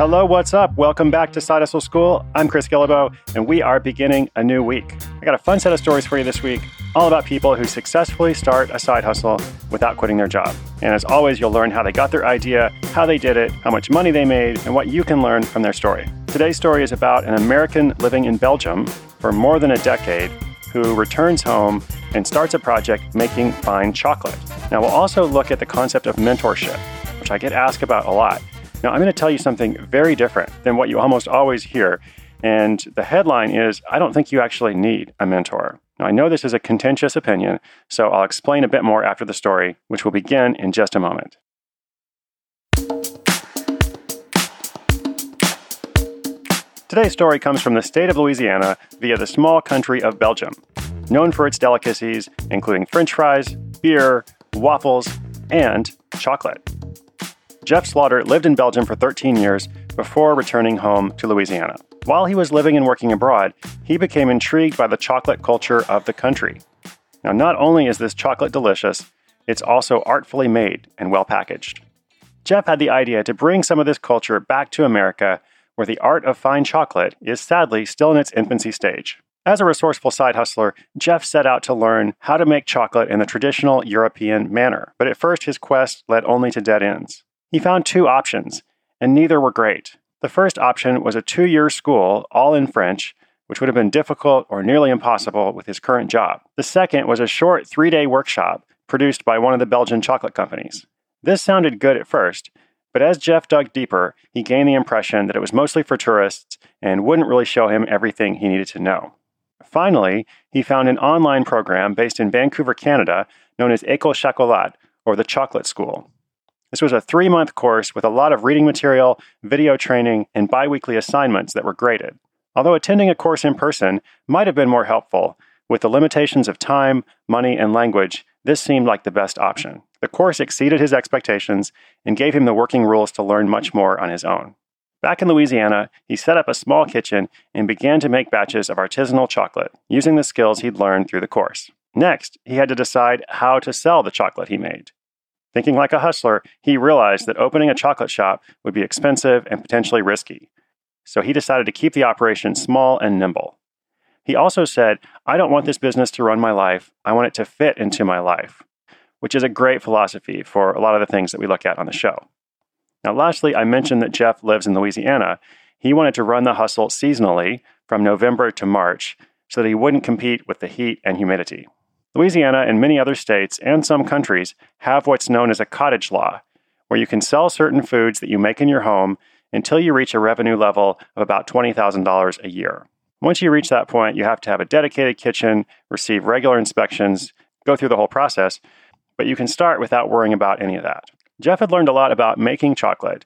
Hello, what's up? Welcome back to Side Hustle School. I'm Chris Guillebeau, and we are beginning a new week. I got a fun set of stories for you this week, all about people who successfully start a side hustle without quitting their job. And as always, you'll learn how they got their idea, how they did it, how much money they made, and what you can learn from their story. Today's story is about an American living in Belgium for more than a decade who returns home and starts a project making fine chocolate. Now, we'll also look at the concept of mentorship, which I get asked about a lot. Now, I'm going to tell you something very different than what you almost always hear. And the headline is I don't think you actually need a mentor. Now, I know this is a contentious opinion, so I'll explain a bit more after the story, which will begin in just a moment. Today's story comes from the state of Louisiana via the small country of Belgium, known for its delicacies, including french fries, beer, waffles, and chocolate. Jeff Slaughter lived in Belgium for 13 years before returning home to Louisiana. While he was living and working abroad, he became intrigued by the chocolate culture of the country. Now, not only is this chocolate delicious, it's also artfully made and well packaged. Jeff had the idea to bring some of this culture back to America, where the art of fine chocolate is sadly still in its infancy stage. As a resourceful side hustler, Jeff set out to learn how to make chocolate in the traditional European manner, but at first his quest led only to dead ends. He found two options, and neither were great. The first option was a two year school, all in French, which would have been difficult or nearly impossible with his current job. The second was a short three day workshop produced by one of the Belgian chocolate companies. This sounded good at first, but as Jeff dug deeper, he gained the impression that it was mostly for tourists and wouldn't really show him everything he needed to know. Finally, he found an online program based in Vancouver, Canada, known as École Chocolat, or the Chocolate School. This was a three month course with a lot of reading material, video training, and bi weekly assignments that were graded. Although attending a course in person might have been more helpful, with the limitations of time, money, and language, this seemed like the best option. The course exceeded his expectations and gave him the working rules to learn much more on his own. Back in Louisiana, he set up a small kitchen and began to make batches of artisanal chocolate using the skills he'd learned through the course. Next, he had to decide how to sell the chocolate he made. Thinking like a hustler, he realized that opening a chocolate shop would be expensive and potentially risky. So he decided to keep the operation small and nimble. He also said, I don't want this business to run my life. I want it to fit into my life, which is a great philosophy for a lot of the things that we look at on the show. Now, lastly, I mentioned that Jeff lives in Louisiana. He wanted to run the hustle seasonally from November to March so that he wouldn't compete with the heat and humidity. Louisiana and many other states and some countries have what's known as a cottage law, where you can sell certain foods that you make in your home until you reach a revenue level of about $20,000 a year. Once you reach that point, you have to have a dedicated kitchen, receive regular inspections, go through the whole process, but you can start without worrying about any of that. Jeff had learned a lot about making chocolate,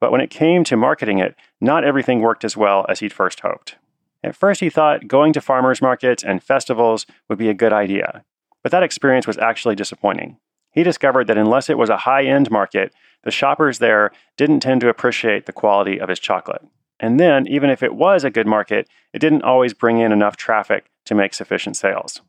but when it came to marketing it, not everything worked as well as he'd first hoped. At first, he thought going to farmers markets and festivals would be a good idea, but that experience was actually disappointing. He discovered that unless it was a high end market, the shoppers there didn't tend to appreciate the quality of his chocolate. And then, even if it was a good market, it didn't always bring in enough traffic to make sufficient sales.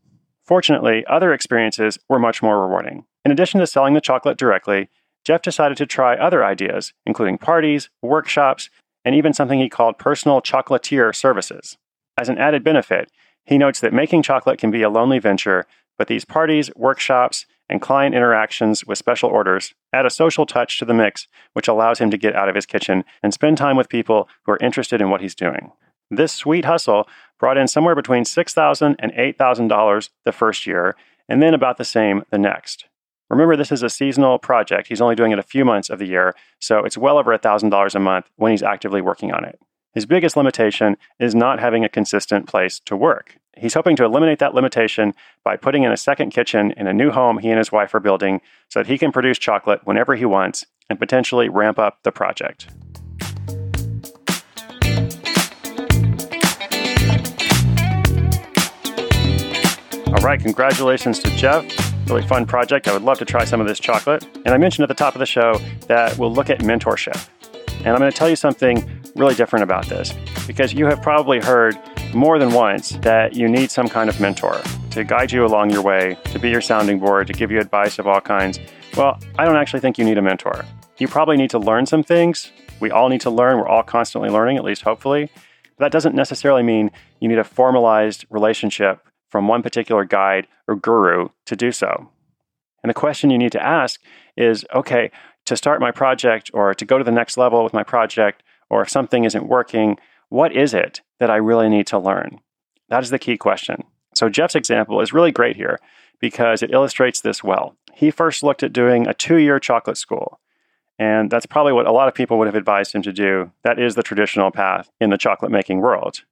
Fortunately, other experiences were much more rewarding. In addition to selling the chocolate directly, Jeff decided to try other ideas, including parties, workshops, and even something he called personal chocolatier services. As an added benefit, he notes that making chocolate can be a lonely venture, but these parties, workshops, and client interactions with special orders add a social touch to the mix, which allows him to get out of his kitchen and spend time with people who are interested in what he's doing. This sweet hustle brought in somewhere between $6,000 and $8,000 the first year, and then about the same the next. Remember, this is a seasonal project. He's only doing it a few months of the year, so it's well over $1,000 a month when he's actively working on it. His biggest limitation is not having a consistent place to work. He's hoping to eliminate that limitation by putting in a second kitchen in a new home he and his wife are building so that he can produce chocolate whenever he wants and potentially ramp up the project. All right, congratulations to Jeff. Really fun project. I would love to try some of this chocolate. And I mentioned at the top of the show that we'll look at mentorship. And I'm going to tell you something really different about this because you have probably heard more than once that you need some kind of mentor to guide you along your way, to be your sounding board, to give you advice of all kinds. Well, I don't actually think you need a mentor. You probably need to learn some things, We all need to learn. We're all constantly learning, at least hopefully. But that doesn't necessarily mean you need a formalized relationship from one particular guide or guru to do so. And the question you need to ask is okay, to start my project or to go to the next level with my project, or if something isn't working, what is it that I really need to learn? That is the key question. So, Jeff's example is really great here because it illustrates this well. He first looked at doing a two year chocolate school. And that's probably what a lot of people would have advised him to do. That is the traditional path in the chocolate making world.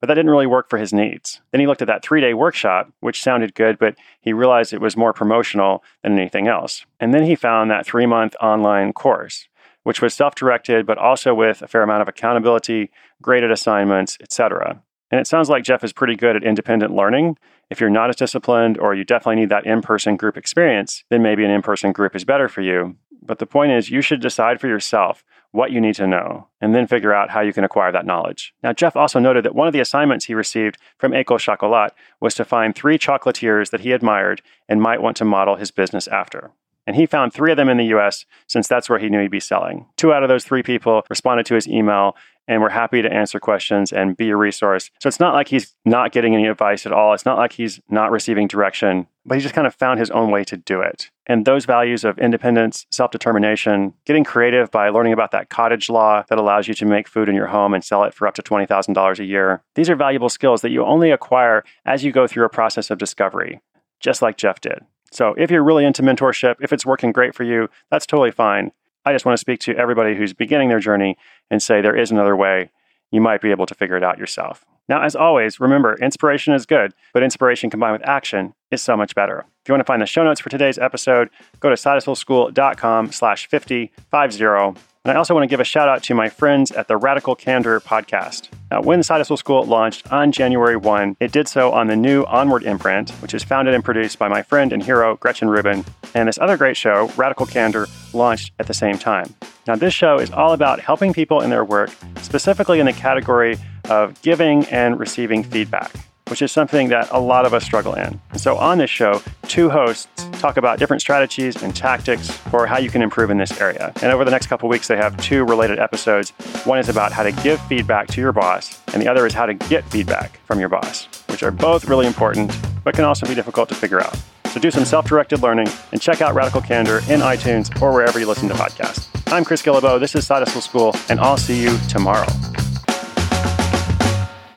But that didn't really work for his needs. Then he looked at that three day workshop, which sounded good, but he realized it was more promotional than anything else. And then he found that three month online course, which was self directed, but also with a fair amount of accountability, graded assignments, etc. And it sounds like Jeff is pretty good at independent learning. If you're not as disciplined or you definitely need that in person group experience, then maybe an in person group is better for you. But the point is, you should decide for yourself what you need to know and then figure out how you can acquire that knowledge. Now, Jeff also noted that one of the assignments he received from École Chocolat was to find three chocolatiers that he admired and might want to model his business after. And he found three of them in the US since that's where he knew he'd be selling. Two out of those three people responded to his email and we're happy to answer questions and be a resource. So it's not like he's not getting any advice at all. It's not like he's not receiving direction, but he just kind of found his own way to do it. And those values of independence, self determination, getting creative by learning about that cottage law that allows you to make food in your home and sell it for up to $20,000 a year, these are valuable skills that you only acquire as you go through a process of discovery, just like Jeff did. So if you're really into mentorship, if it's working great for you, that's totally fine. I just want to speak to everybody who's beginning their journey and say there is another way. You might be able to figure it out yourself. Now, as always, remember, inspiration is good, but inspiration combined with action is so much better. If you want to find the show notes for today's episode, go to sidehustleschool.com slash 5050. And I also want to give a shout out to my friends at the Radical Candor podcast. Now, when the Side Hustle School launched on January 1, it did so on the new Onward imprint, which is founded and produced by my friend and hero, Gretchen Rubin. And this other great show, Radical Candor, launched at the same time. Now, this show is all about helping people in their work, specifically in the category of giving and receiving feedback which is something that a lot of us struggle in. So on this show, two hosts talk about different strategies and tactics for how you can improve in this area. And over the next couple weeks, they have two related episodes. One is about how to give feedback to your boss, and the other is how to get feedback from your boss, which are both really important, but can also be difficult to figure out. So do some self directed learning and check out Radical Candor in iTunes or wherever you listen to podcasts. I'm Chris Guillebeau. This is Side School, and I'll see you tomorrow.